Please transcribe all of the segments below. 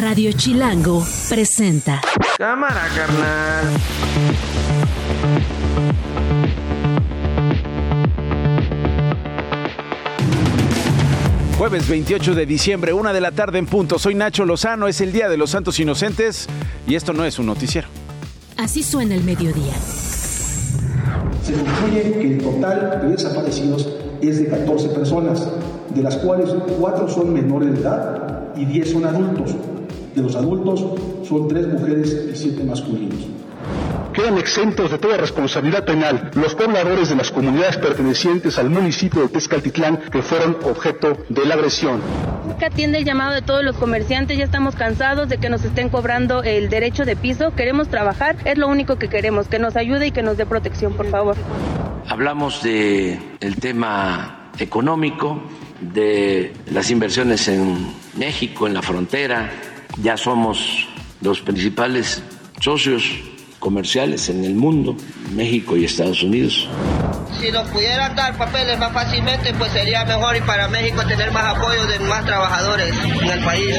Radio Chilango presenta. Cámara, carnal. Jueves 28 de diciembre, una de la tarde en punto. Soy Nacho Lozano, es el Día de los Santos Inocentes y esto no es un noticiero. Así suena el mediodía. Se concluye que el total de desaparecidos es de 14 personas, de las cuales 4 son menores de edad y 10 son adultos. De los adultos son 3 mujeres y 7 masculinos. Quedan exentos de toda responsabilidad penal los pobladores de las comunidades pertenecientes al municipio de Tezcaltitlán que fueron objeto de la agresión. que atiende el llamado de todos los comerciantes, ya estamos cansados de que nos estén cobrando el derecho de piso, queremos trabajar, es lo único que queremos, que nos ayude y que nos dé protección, por favor. Hablamos de el tema económico, de las inversiones en México, en la frontera. Ya somos los principales socios comerciales en el mundo, México y Estados Unidos. Si nos pudieran dar papeles más fácilmente, pues sería mejor y para México tener más apoyo de más trabajadores en el país.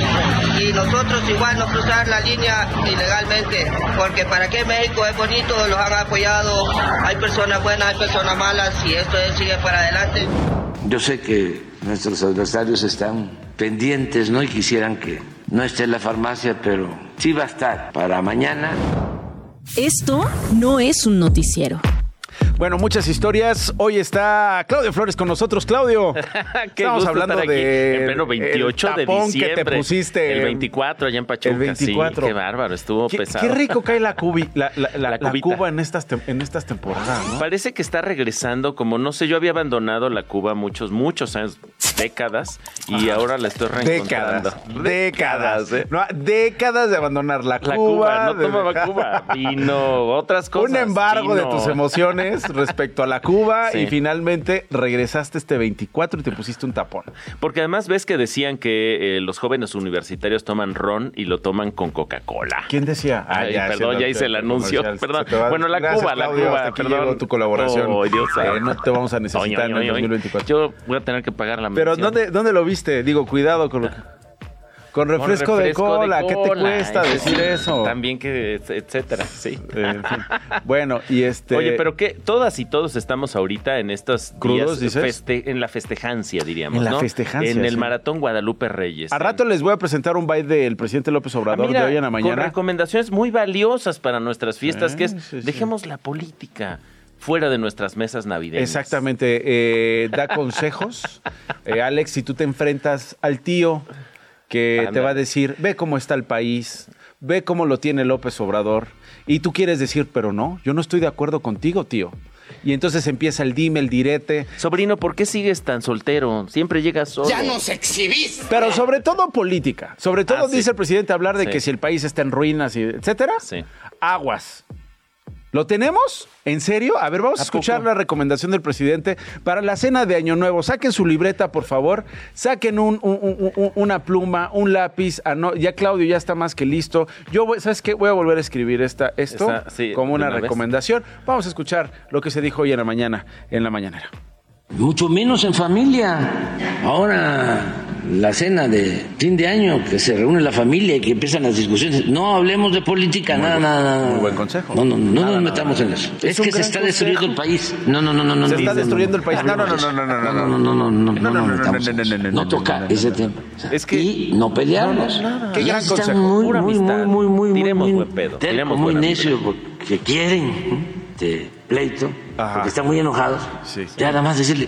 Y nosotros igual no cruzar la línea ilegalmente, porque para qué México es bonito, los han apoyado, hay personas buenas, hay personas malas y esto es, sigue para adelante. Yo sé que nuestros adversarios están pendientes, ¿no? Y quisieran que no esté en la farmacia, pero sí va a estar para mañana. Esto no es un noticiero. Bueno, muchas historias. Hoy está Claudio Flores con nosotros. Claudio, Qué estamos gusto hablando estar aquí de en pleno 28 el de diciembre. que te pusiste el 24 allá en Pachuca. el 24. Sí, qué bárbaro, estuvo Qué, pesado. qué rico cae la, cubi, la, la- la- La la cubita. Cuba en estas, en estas temporadas, ¿no? Parece que está regresando, como no sé, yo había abandonado la Cuba muchos, muchos años, décadas, y ahora la estoy reencontrando. Décadas, décadas, ¿eh? no, décadas de abandonar la, La Cuba. Cuba, no de tomaba Cuba, vino, otras cosas. Un embargo de tus emociones respecto a la Cuba Sí. y finalmente regresaste este 24 y te pusiste un tapón. Porque además ves que decían que eh, los jóvenes universitarios toman ron y lo toman con Coca-Cola. ¿Quién decía? Ah, Ay, ya, perdón, ya hice el anuncio. Perdón. Bueno, la Gracias, Cuba, la Claudio, Cuba, hasta aquí perdón. tu colaboración. Oh, Dios Eh, no te vamos a necesitar en el oy, oy. 2024. Yo voy a tener que pagar la Pero mención. ¿dónde, ¿dónde lo viste? Digo, cuidado con lo que... Con refresco, de cola, ¿qué te cola. cuesta decir eso? También que, etcétera, sí. En fin. Bueno, y este... Oye, pero que todas y todos estamos ahorita en estos ¿Crudos, días feste- en la festejancia, diríamos, En la ¿no? festejancia, En el sí. maratón Guadalupe Reyes. A rato les voy a presentar un baile del presidente López Ah, Obrador mira, de hoy en la con mañana. recomendaciones muy valiosas para nuestras fiestas, que es sí, sí. dejemos la política fuera de nuestras mesas navideñas. Exactamente, eh, da consejos. Eh, Alex, si tú te enfrentas al tío que te va a decir, ve cómo está el país, ve cómo lo tiene López Obrador, y tú quieres decir, pero no, yo no estoy de acuerdo contigo, tío. Y entonces empieza el dime, el direte, Sobrino, ¿por qué sigues tan soltero? Siempre llegas solo. pero sobre todo política. Sobre todo Ah, sí. dice el presidente hablar de Sí. que si el país está en ruinas, y etcétera, Sí. aguas. ¿Lo tenemos? ¿En serio? A ver, vamos a, ¿A escuchar poco? la recomendación del presidente para la cena de Año Nuevo. Saquen su libreta, por favor. Saquen un- un- un- un- una pluma, un lápiz. ano- ya Claudio ya está más que listo. Yo, voy, ¿sabes qué? Voy a volver a escribir esta, esto Esta, sí, como una recomendación. Vamos a escuchar lo que se dijo hoy en la mañana, en la mañanera. Mucho menos en familia. Ahora la cena de fin de año, que se reúne la familia y que empiezan las discusiones. No hablemos de política, nada, nada, nada. muy buen consejo. No, no, no, Nada, nos nada, metamos nada. en eso. Es que se está destruyendo el país. No, no, no, no, no. Se no, está no, destruyendo no, el país. No, no, no, hablemos de no, no, no, eso. no, no, no, no, no, no, no, no, metamos no, en no, eso. no, no, No no, toca no, no, ese no, tema. Es que- y no pelearnos. No, no, no. Qué gran Están consejo. Muy, Pura muy, amistad. muy, muy, muy, Tiremos muy buen pedo, tercos, tiremos muy buena necios porque quieren ¿no? de pleito, Ajá. porque están muy enojados. Sí, sí. Ya nada más decirle,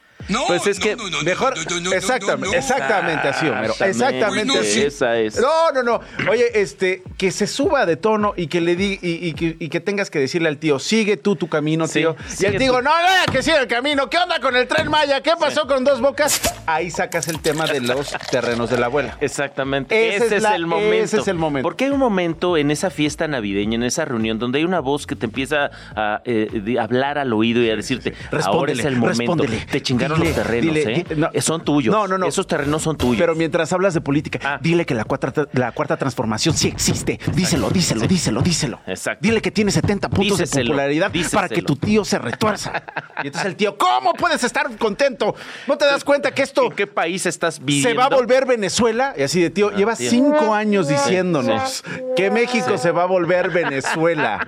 no, no. Pues es que Mejor, exactamente, exactamente así, Homero. Exactamente así. Esa es. No, no, no. Oye, este, que se suba de tono y que le di, y, y que, y que tengas que decirle al tío, sigue tú tu camino, Sí, tío. y el tío, tú. no, no, que siga el camino. ¿Qué onda con el tren Maya? ¿Qué pasó con dos bocas? ahí sacas el tema de los terrenos de la abuela. Exactamente. Ese Ese, es es, la- el momento. ese es el momento. Porque hay un momento en esa fiesta navideña, en esa reunión, donde hay una voz que te empieza a eh, hablar al oído y a decirte, ahora es el momento. respóndele. Te chingaron los terrenos, dile, ¿eh? di- no. Eh, son tuyos. No, no, no. Esos terrenos son tuyos. Pero mientras hablas de política, Ah. dile que la cuarta, la cuarta transformación sí existe. Díselo, díselo, díselo, díselo. Exacto. Dile que tiene 70 puntos de popularidad para que tu tío se retuerza. Y entonces el tío, ¿cómo puedes estar contento? ¿No te das cuenta que esto ¿En qué país estás viviendo? se va a volver Venezuela? Y así de tío, lleva tío. cinco años diciéndonos que México se va a volver Venezuela.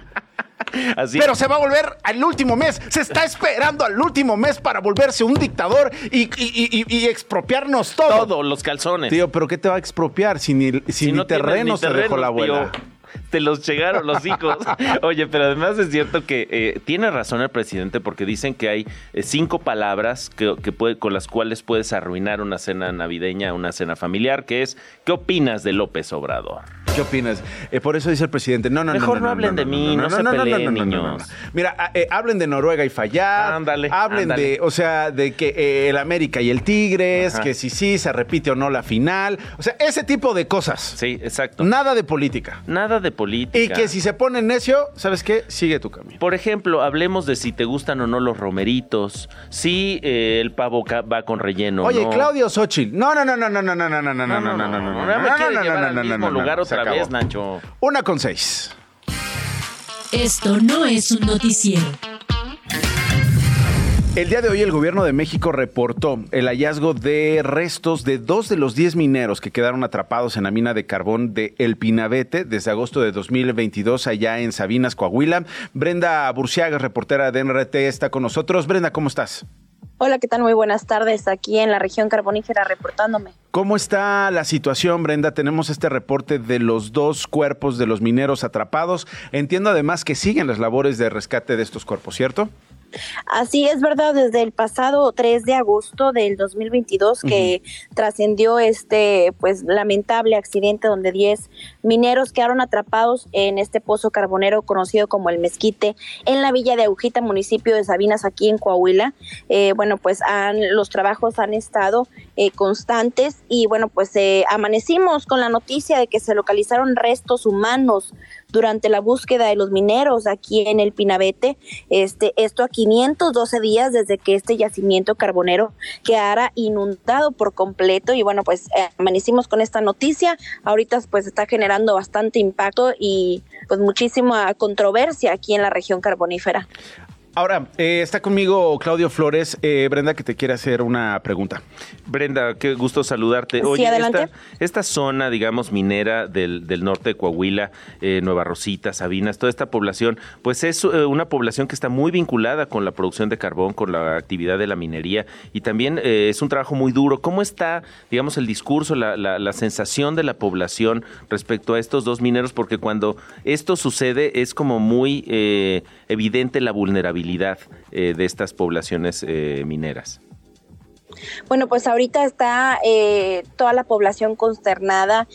Así Pero se va a volver al último mes. Se está esperando al último mes para volverse un dictador y, y- y- y- y expropiarnos todo. todo, los calzones. Tío, ¿pero qué te va a expropiar si ni, si ni no tienes terreno ni se dejó la abuela? tío. Te los llegaron los hijos. Oye, pero además es cierto que eh, tiene razón el presidente porque dicen que hay eh, cinco palabras que, que puede, con las cuales puedes arruinar una cena navideña, una cena familiar, que es ¿qué opinas de López Obrador? ¿Qué opinas? Eh, por eso dice el presidente, no, no, Mejor no, no hablen de mí, no se peleen, niños. Mira, ah, eh, hablen de Noruega y Fallar. Ándale, Hablen ándale. de, o sea, de que eh, el América y el Tigres, Ajá. que si sí se repite o no la final. O sea, ese tipo de cosas. Sí, exacto. Nada de política. Nada de política. Y que si se pone necio, ¿sabes qué? Sigue tu camino. Por ejemplo, hablemos de si te gustan o no los romeritos, si eh, el pavo va con relleno Oye, no. Claudio Xochitl. No, no, no, no, no, no, no, no, no, no, no, no, no, no, no, no, no, no, al no, mismo no, no, lugar no, se otra acabó. vez, Nacho. Una con seis. Esto no es un noticiero. El día de hoy el gobierno de México reportó el hallazgo de restos de dos de los diez mineros que quedaron atrapados en la mina de carbón de El Pinabete desde agosto de 2022 allá en Sabinas, Coahuila. Brenda Burciaga, reportera de NRT, está con nosotros. Brenda, ¿cómo estás? Hola, ¿qué tal? Muy buenas tardes. Aquí en la región carbonífera reportándome. ¿Cómo está la situación, Brenda? Tenemos este reporte de los dos cuerpos de los mineros atrapados. Entiendo además que siguen las labores de rescate de estos cuerpos, ¿cierto? Así es verdad, desde el pasado 3 de agosto del 2022 que trascendió este pues lamentable accidente donde 10 mineros quedaron atrapados en este pozo carbonero conocido como el Mezquite en la villa de Agujita, municipio de Sabinas aquí en Coahuila. Eh, bueno, pues han, los trabajos han estado eh, constantes y bueno, pues eh, amanecimos con la noticia de que se localizaron restos humanos durante la búsqueda de los mineros aquí en el Pinabete. Este, esto a 512 días desde que este yacimiento carbonero quedara inundado por completo. Y bueno, pues eh, amanecimos con esta noticia. Ahorita pues está generando bastante impacto y pues muchísima controversia aquí en la región carbonífera. Ahora, eh, está conmigo Claudio Flores. Eh, Brenda, que te quiere hacer una pregunta. Brenda, qué gusto saludarte. Sí, Oye, adelante. esta, esta zona, digamos, minera del, del norte de Coahuila, eh, Nueva Rosita, Sabinas, toda esta población, pues es eh, una población que está muy vinculada con la producción de carbón, con la actividad de la minería y también eh, es un trabajo muy duro. ¿Cómo está, digamos, el discurso, la, la- la sensación de la población respecto a estos dos mineros? Porque cuando esto sucede es como muy eh, evidente la vulnerabilidad eh, de estas poblaciones eh, mineras. Bueno, pues ahorita está eh, toda la población consternada.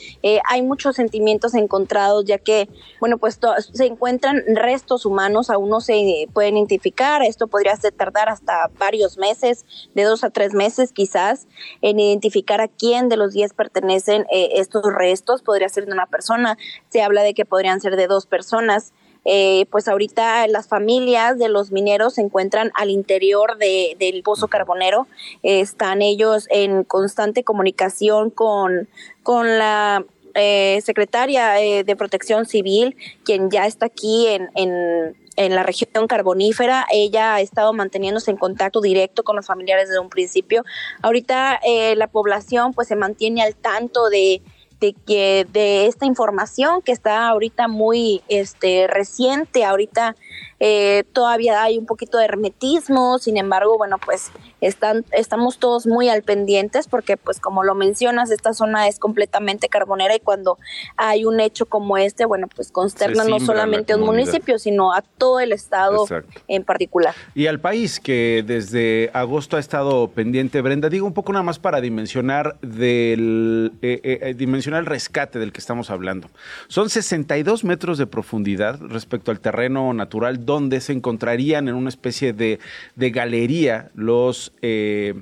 Hay muchos sentimientos encontrados, ya que, bueno, pues se encuentran restos humanos, aún no se pueden identificar. Esto podría tardar hasta varios meses, de dos a tres meses quizás, en identificar a quién de los diez pertenecen estos restos. Podría ser de una persona. Se habla de que podrían ser de dos personas. Eh, pues ahorita las familias de los mineros se encuentran al interior de- del pozo carbonero. Eh, están ellos en constante comunicación con, con la eh, secretaria eh, de Protección Civil, quien ya está aquí en, en, en la región carbonífera. Ella ha estado manteniéndose en contacto directo con los familiares desde un principio. Ahorita eh, la población pues se mantiene al tanto de de que de esta información que está ahorita muy este reciente ahorita eh, todavía hay un poquito de hermetismo sin embargo bueno pues están estamos todos muy al pendientes porque pues como lo mencionas esta zona es completamente carbonera y cuando hay un hecho como este bueno pues consterna no solamente a un municipio sino a todo el estado Exacto. en particular Y al país que desde agosto ha estado pendiente, Brenda, digo un poco nada más para dimensionar del eh, eh, eh, dimensionar el rescate del que estamos hablando. Son 62 metros de profundidad respecto al terreno natural donde se encontrarían en una especie de, de galería los eh,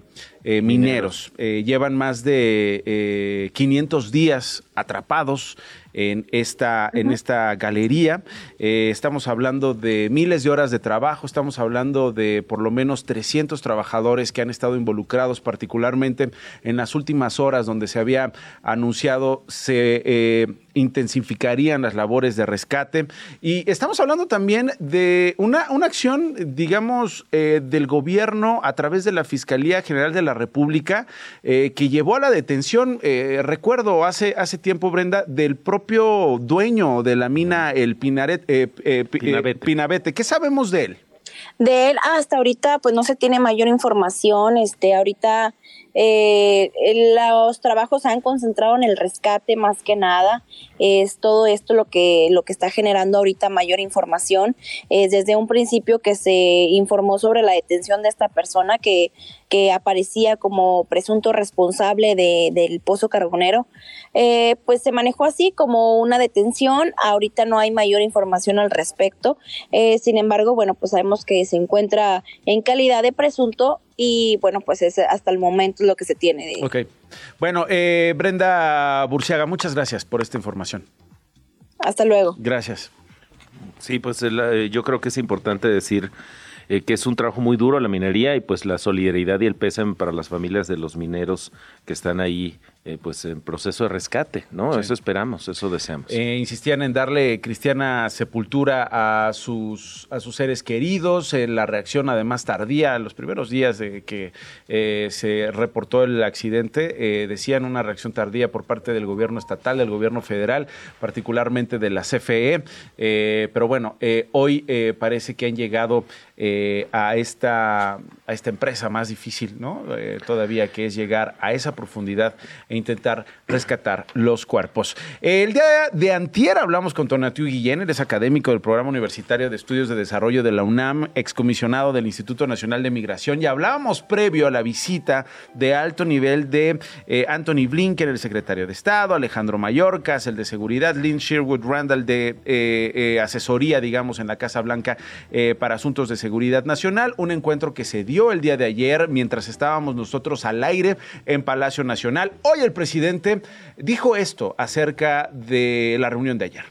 eh, mineros. Eh, llevan más de 500 días atrapados en esta, en esta galería. estamos hablando de miles de horas de trabajo, estamos hablando de por lo menos 300 trabajadores que han estado involucrados, particularmente en las últimas horas donde se había anunciado se intensificarían las labores de rescate. Y estamos hablando también de una, una acción, digamos, del gobierno a través de la Fiscalía General de la República, que llevó a la detención, recuerdo hace, hace tiempo, Brenda, del propio dueño de la mina, el Pinaret, eh, eh, eh, Pinabete. ¿Qué sabemos de él? De él hasta ahorita pues no se tiene mayor información, este ahorita eh, los trabajos se han concentrado en el rescate más que nada. Es todo esto lo que, lo que está generando ahorita mayor información. Es desde un principio que se informó sobre la detención de esta persona que, que aparecía como presunto responsable de, del pozo carbonero, eh, pues se manejó así como una detención. Ahorita no hay mayor información al respecto. Eh, sin embargo, bueno, pues sabemos que se encuentra en calidad de presunto y bueno, pues es hasta el momento lo que se tiene de. Bueno, eh, Brenda Burciaga, muchas gracias por esta información. Hasta luego. Gracias. Sí, pues eh, yo creo que es importante decir eh, que es un trabajo muy duro la minería y pues la solidaridad y el pésame para las familias de los mineros que están ahí eh, pues en proceso de rescate, ¿no? Eso esperamos, eso deseamos. Eh, insistían en darle cristiana sepultura a sus, a sus seres queridos, la reacción además tardía, los primeros días de que se reportó el accidente, decían una reacción tardía por parte del gobierno estatal, del gobierno federal, particularmente de la CFE, pero bueno, hoy parece que han llegado a, esta, a esta empresa más difícil, ¿no? todavía que es llegar a esa profundidad intentar rescatar los cuerpos. El día de antier hablamos con Tonatiu Guillén, él es académico del Programa Universitario de Estudios de Desarrollo de la UNAM, excomisionado del Instituto Nacional de Migración, y hablábamos previo a la visita de alto nivel de eh, Anthony Blinken, el secretario de Estado, Alejandro Mayorkas, el de Seguridad, Lynn Sherwood Randall de eh, eh, asesoría, digamos, en la Casa Blanca para asuntos de seguridad nacional, un encuentro que se dio el día de ayer mientras estábamos nosotros al aire en Palacio Nacional. Hoy el presidente dijo esto acerca de la reunión de ayer.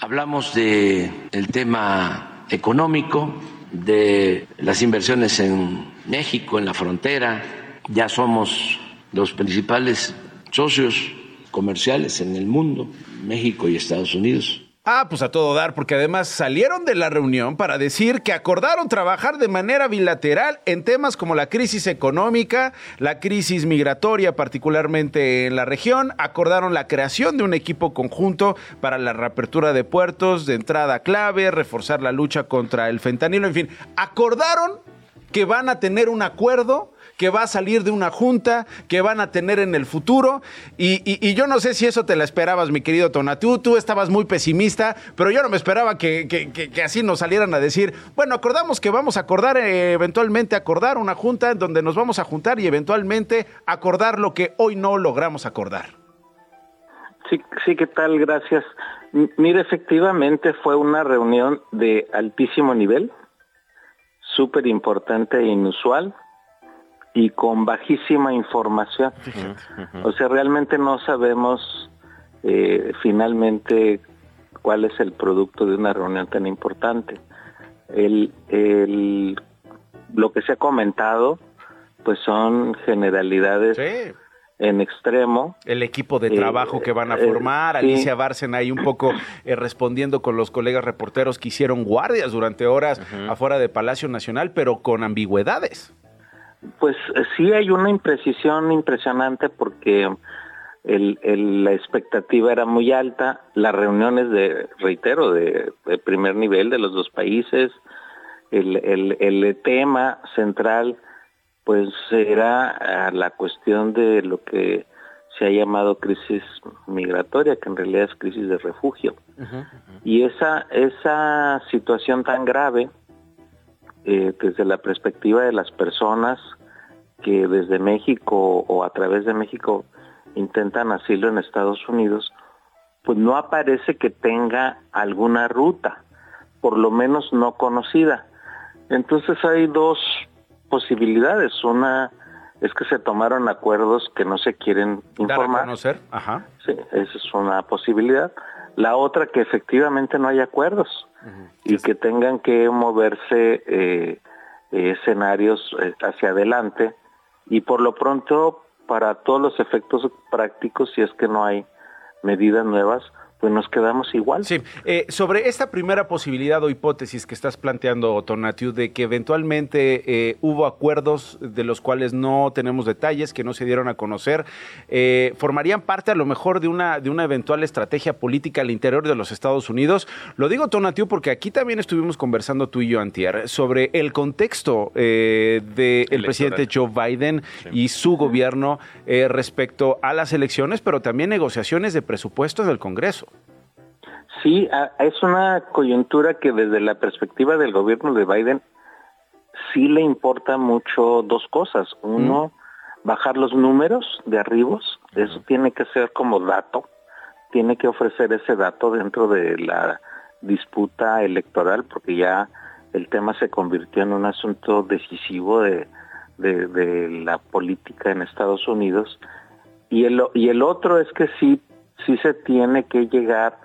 Hablamos de el tema económico, de las inversiones en México, en la frontera. Ya somos los principales socios comerciales en el mundo, México y Estados Unidos. Ah, pues a todo dar, porque además salieron de la reunión para decir que acordaron trabajar de manera bilateral en temas como la crisis económica, la crisis migratoria, particularmente en la región. Acordaron la creación de un equipo conjunto para la reapertura de puertos de entrada clave, reforzar la lucha contra el fentanilo, en fin. Acordaron que van a tener un acuerdo que va a salir de una junta, que van a tener en el futuro. Y, yo no sé si eso te la esperabas, mi querido Tonatú. Tú estabas muy pesimista, pero yo no me esperaba que, así nos salieran a decir, bueno, acordamos que vamos a acordar, eh, eventualmente acordar una junta en donde nos vamos a juntar y eventualmente acordar lo que hoy no logramos acordar. Sí, sí, ¿qué tal? Gracias. mire, efectivamente fue una reunión de altísimo nivel, súper importante e inusual y con bajísima información. O sea, realmente no sabemos eh, finalmente cuál es el producto de una reunión tan importante. El, el, lo que se ha comentado, pues son generalidades en extremo. El equipo de trabajo que van a eh, formar, Alicia Bárcena ahí un poco eh, respondiendo con los colegas reporteros que hicieron guardias durante horas afuera de Palacio Nacional, pero con ambigüedades. Pues eh, sí hay una imprecisión impresionante porque la expectativa era muy alta, las reuniones de, reitero, de, primer nivel de los dos países, el, el, tema central pues era ah, la cuestión de lo que se ha llamado crisis migratoria, que en realidad es crisis de refugio. Y esa, esa situación tan grave eh, desde la perspectiva de las personas que desde México o a través de México intentan asilo en Estados Unidos, pues no aparece que tenga alguna ruta, por lo menos no conocida. Entonces hay dos posibilidades. Una es que se tomaron acuerdos que no se quieren informar. a conocer, ajá. Sí, esa es una posibilidad. La otra, que efectivamente no hay acuerdos y que tengan que moverse eh, escenarios eh, hacia adelante. Y por lo pronto, para todos los efectos prácticos, si es que no hay medidas nuevas, pues nos quedamos igual. Sí, eh, sobre esta primera posibilidad o hipótesis que estás planteando, Tonatiu, de que eventualmente eh, hubo acuerdos de los cuales no tenemos detalles, que no se dieron a conocer, eh, ¿formarían parte a lo mejor de una, de una eventual estrategia política al interior de los Estados Unidos? Lo digo, Tonatiu, porque aquí también estuvimos conversando tú y yo, Antier, sobre el contexto del presidente Joe Biden y su gobierno respecto a las elecciones, pero también negociaciones de presupuestos del Congreso. Sí, es una coyuntura que desde la perspectiva del gobierno de Biden sí le importa mucho dos cosas. Uno, bajar los números de arribos, eso tiene que ser como dato, tiene que ofrecer ese dato dentro de la disputa electoral, porque ya el tema se convirtió en un asunto decisivo de, de, la política en Estados Unidos. Y el, y el otro es que sí, sí se tiene que llegar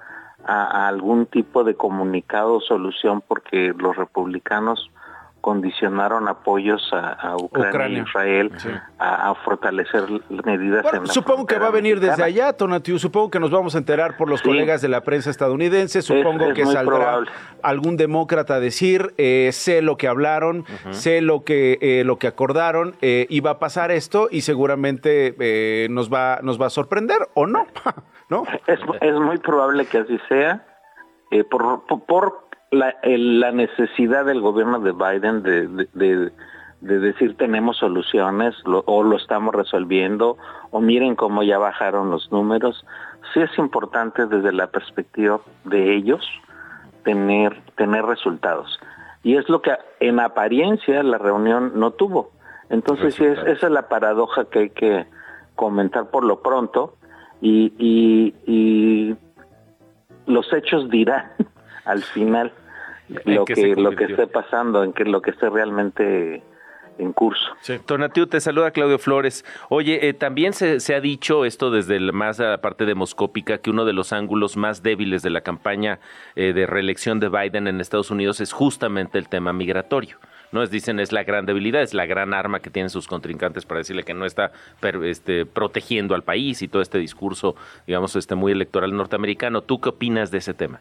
a, algún tipo de comunicado o solución porque los republicanos condicionaron apoyos a, Ucrania, y Israel a, fortalecer medidas en Supongo que va a venir desde allá, Tonatiu. Supongo que nos vamos a enterar por los colegas de la prensa estadounidense. Supongo que saldrá algún demócrata a decir, eh, sé lo que hablaron, sé lo que, eh, lo que acordaron, eh, y va a pasar esto y seguramente nos, va, nos va a sorprender o no. ¿No? Es, es muy probable que así sea. por, por la, la necesidad del gobierno de Biden de, de, decir tenemos soluciones o lo estamos resolviendo o miren cómo ya bajaron los números. Sí es importante desde la perspectiva de ellos tener, tener resultados. Y es lo que en apariencia la reunión no tuvo. Entonces sí, es, esa es la paradoja que hay que comentar por lo pronto y, y, y los hechos dirán al final lo que, lo que esté pasando, en que lo que esté realmente en curso. Sí. Tonatiu, te saluda Claudio Flores. Oye, eh, también se, se, ha dicho esto desde el, más a la parte demoscópica que uno de los ángulos más débiles de la campaña eh, de reelección de Biden en Estados Unidos es justamente el tema migratorio. No es dicen es la gran debilidad, es la gran arma que tienen sus contrincantes para decirle que no está este, protegiendo al país y todo este discurso, digamos, este muy electoral norteamericano. ¿Tú qué opinas de ese tema?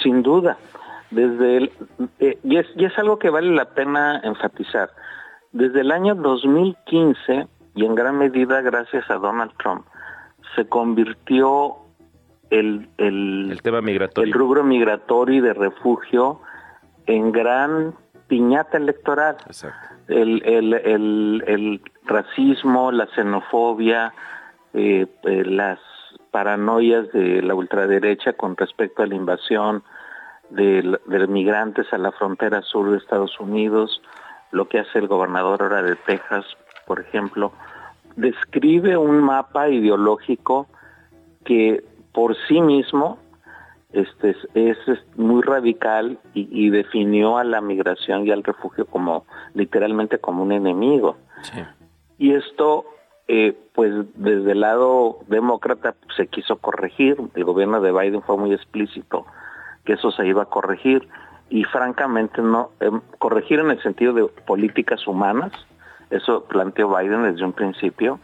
Sin duda desde el, eh, y, es, y es algo que vale la pena enfatizar. Desde el año 2015, y en gran medida gracias a Donald Trump, se convirtió el, el, tema migratorio. el rubro migratorio y de refugio en gran piñata electoral. El, el, el, el, racismo, la xenofobia, eh, eh, las paranoias de la ultraderecha con respecto a la invasión de, migrantes a la frontera sur de Estados Unidos, lo que hace el gobernador ahora de Texas, por ejemplo, describe un mapa ideológico que por sí mismo este, es, muy radical y, definió a la migración y al refugio como literalmente como un enemigo. Y esto, eh, pues desde el lado demócrata se quiso corregir, el gobierno de Biden fue muy explícito que eso se iba a corregir y francamente no em, corregir en el sentido de políticas humanas eso planteó Biden desde un principio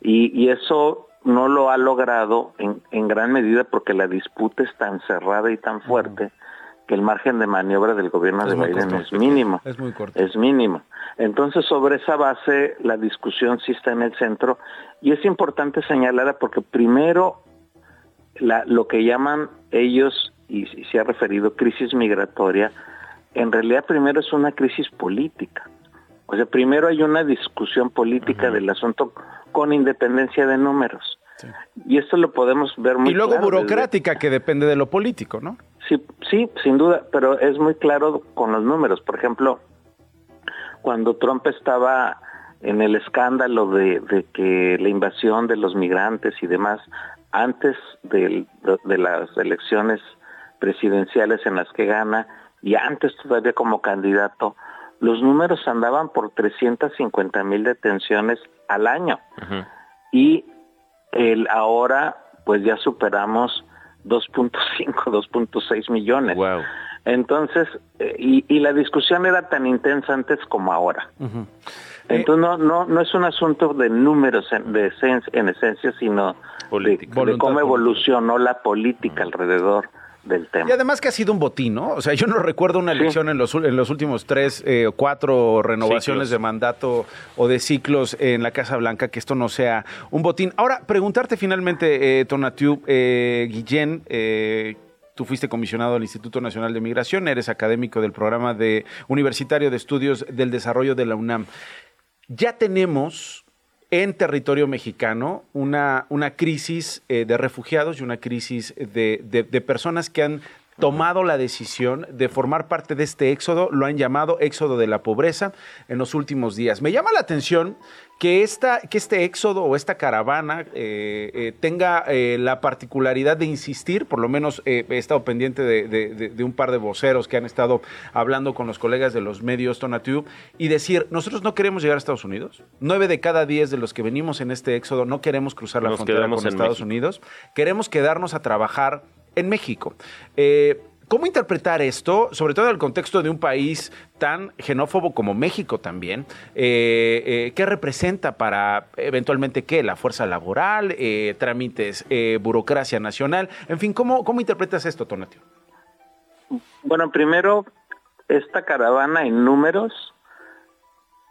y, y eso no lo ha logrado en, en, gran medida porque la disputa es tan cerrada y tan fuerte que el margen de maniobra del gobierno de Biden es mínimo. Es muy corto. Es mínimo. Entonces, sobre esa base, la discusión sí está en el centro y es importante señalarla porque primero la, lo que llaman ellos y, se ha referido crisis migratoria, en realidad primero es una crisis política. O sea, primero hay una discusión política del asunto con independencia de números. Y esto lo podemos ver muy Y luego burocrática que depende de lo político, ¿no? Sí, sí, sin duda, pero es muy claro con los números. Por ejemplo, cuando Trump estaba en el escándalo de, de que la invasión de los migrantes y demás, antes de, de las elecciones presidenciales en las que gana y antes todavía como candidato los números andaban por 350 mil detenciones al año. Y el ahora, pues ya superamos 2.5, 2.6 millones. Entonces, eh, y, la discusión era tan intensa antes como ahora. Entonces, no, no, no es un asunto de números en, de en esencia, sino de, cómo evolucionó la política alrededor del tema. Y además que ha sido un botín, ¿no? O sea, yo no recuerdo una elección en, los, en los últimos tres o eh, cuatro renovaciones de mandato o de ciclos en la Casa Blanca que esto no sea un botín. Ahora, preguntarte finalmente, eh, Tonatiu, eh, Guillén, eh, Tú fuiste comisionado del Instituto Nacional de Migración, eres académico del programa de universitario de estudios del desarrollo de la UNAM. Ya tenemos en territorio mexicano una, una crisis eh, de refugiados y una crisis de, de, personas que han tomado la decisión de formar parte de este éxodo, lo han llamado éxodo de la pobreza en los últimos días. Me llama la atención que, esta, que este éxodo o esta caravana eh, eh, tenga eh, la particularidad de insistir, por lo menos he estado pendiente de, un par de voceros que han estado hablando con los colegas de los medios Tonatiuh y decir, nosotros no queremos llegar a Estados Unidos, nueve de cada diez de los que venimos en este éxodo no queremos cruzar la frontera con Estados Unidos, queremos quedarnos a trabajar en México. ¿Cómo interpretar esto, sobre todo en el contexto de un país tan xenófobo como México también? Eh, eh, ¿Qué representa para eventualmente qué? La fuerza laboral, eh, trámites, burocracia nacional. En fin, ¿cómo, cómo interpretas esto, Tonatio? Bueno, primero, esta caravana en números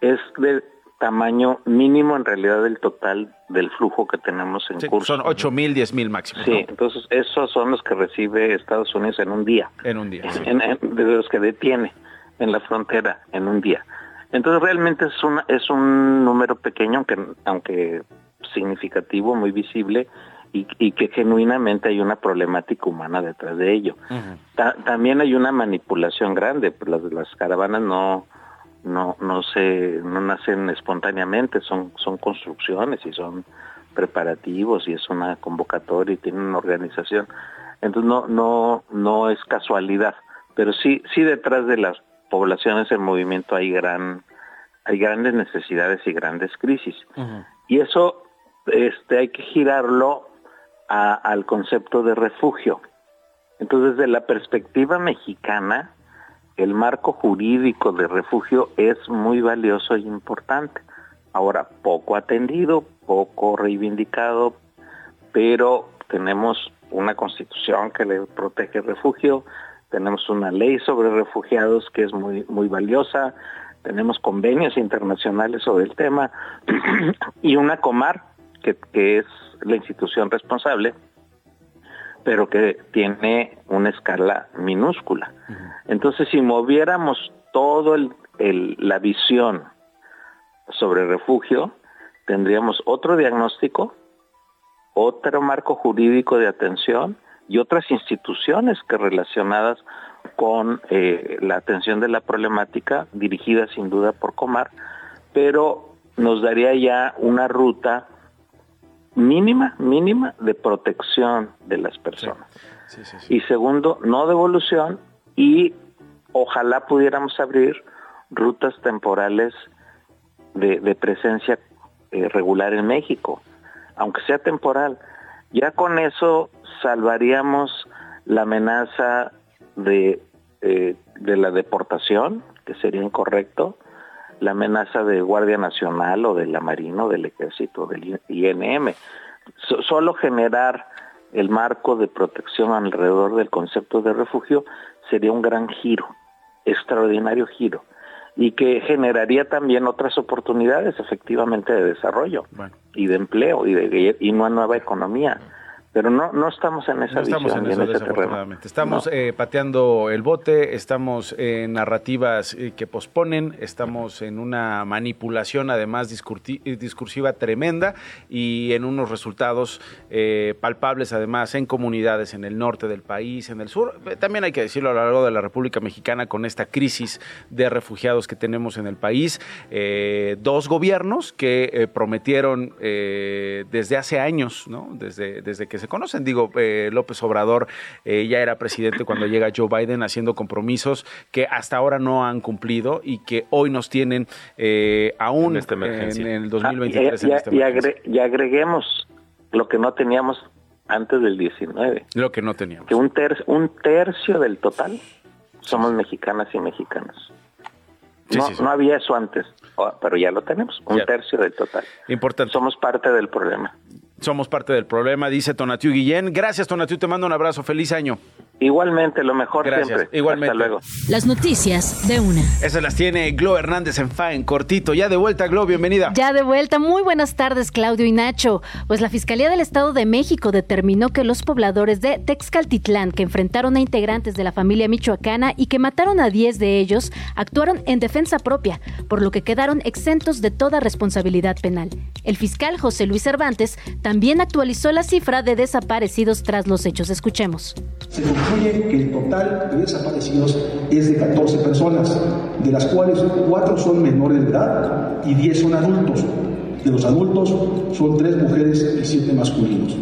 es de tamaño mínimo en realidad del total del flujo que tenemos en curso. Son 8 mil, 10 mil máximo. Sí, entonces esos son los que recibe Estados Unidos en un día. En un día. de los que detiene en la frontera en un día. Entonces realmente es, una, es un número pequeño, aunque, aunque significativo, muy visible, y, que genuinamente hay una problemática humana detrás de ello. también hay una manipulación grande, pues las, las caravanas no no no se no nacen espontáneamente son son construcciones y son preparativos y es una convocatoria y tiene una organización. Entonces no no no es casualidad pero sí sí detrás de las poblaciones en movimiento hay gran hay grandes necesidades y grandes crisis. Y eso este hay que girarlo al concepto de refugio. Entonces desde la perspectiva mexicana el marco jurídico de refugio es muy valioso e importante. Ahora, poco atendido, poco reivindicado, pero tenemos una constitución que le protege el refugio, tenemos una ley sobre refugiados que es muy, muy valiosa, tenemos convenios internacionales sobre el tema y una comar que, que es la institución responsable pero que tiene una escala minúscula. Entonces, si moviéramos todo el, la visión sobre refugio, tendríamos otro diagnóstico, otro marco jurídico de atención y otras instituciones que relacionadas con eh, la atención de la problemática, dirigida sin duda por Comar, pero nos daría ya una ruta mínima, mínima de protección de las personas. y segundo, no devolución y ojalá pudiéramos abrir rutas temporales de, presencia eh, regular en México, aunque sea temporal. Ya con eso salvaríamos la amenaza de, eh, de la deportación, que sería incorrecto, la amenaza de Guardia Nacional o de la Marina o del Ejército, del INM. solo generar el marco de protección alrededor del concepto de refugio sería un gran giro, extraordinario giro, y que generaría también otras oportunidades efectivamente de desarrollo y de empleo y de y una nueva economía. Pero no, no estamos en esa no estamos en, eso, Estamos eh, pateando el bote, estamos en narrativas eh, que posponen, estamos en una manipulación además discursiva tremenda y en unos resultados eh, palpables además en comunidades en el norte del país, en el sur. También hay que decirlo a lo largo de la República Mexicana con esta crisis de refugiados que tenemos en el país. dos gobiernos que prometieron desde hace años, ¿no? desde, desde que que se conocen. Digo, eh, López Obrador eh, ya era presidente cuando llega Joe Biden haciendo compromisos que hasta ahora no han cumplido y que hoy nos tienen eh, aún En esta en, emergencia. el Ah, 2023. y, en esta y agre- y agreguemos lo que no teníamos antes del 19, Lo que no teníamos. que un, ter- un tercio del total somos mexicanas y mexicanos. Sí, no, sí, sí. no había eso antes, pero ya lo tenemos, un Ya. tercio del total. Importante. Somos parte del problema. Somos parte del problema, dice Tonatiu Guillén. Gracias, Tonatiu. Te mando un abrazo. Feliz año. Igualmente, lo mejor Gracias, siempre. igualmente. Hasta luego. Las noticias de una. Esas las tiene Glo Hernández en FA, en cortito. Ya de vuelta, Glo, bienvenida. Ya de vuelta, muy buenas tardes Claudio y Nacho. Pues la Fiscalía del Estado de México determinó que los pobladores de Texcaltitlán que enfrentaron a integrantes de la familia michoacana y que mataron a 10 de ellos actuaron en defensa propia, por lo que quedaron exentos de toda responsabilidad penal. El fiscal José Luis Cervantes también actualizó la cifra de desaparecidos tras los hechos. Escuchemos. Concluye que el total de desaparecidos es de 14 personas, de las cuales 4 son menores de edad y 10 son adultos. De los adultos son 3 mujeres y 7 masculinos.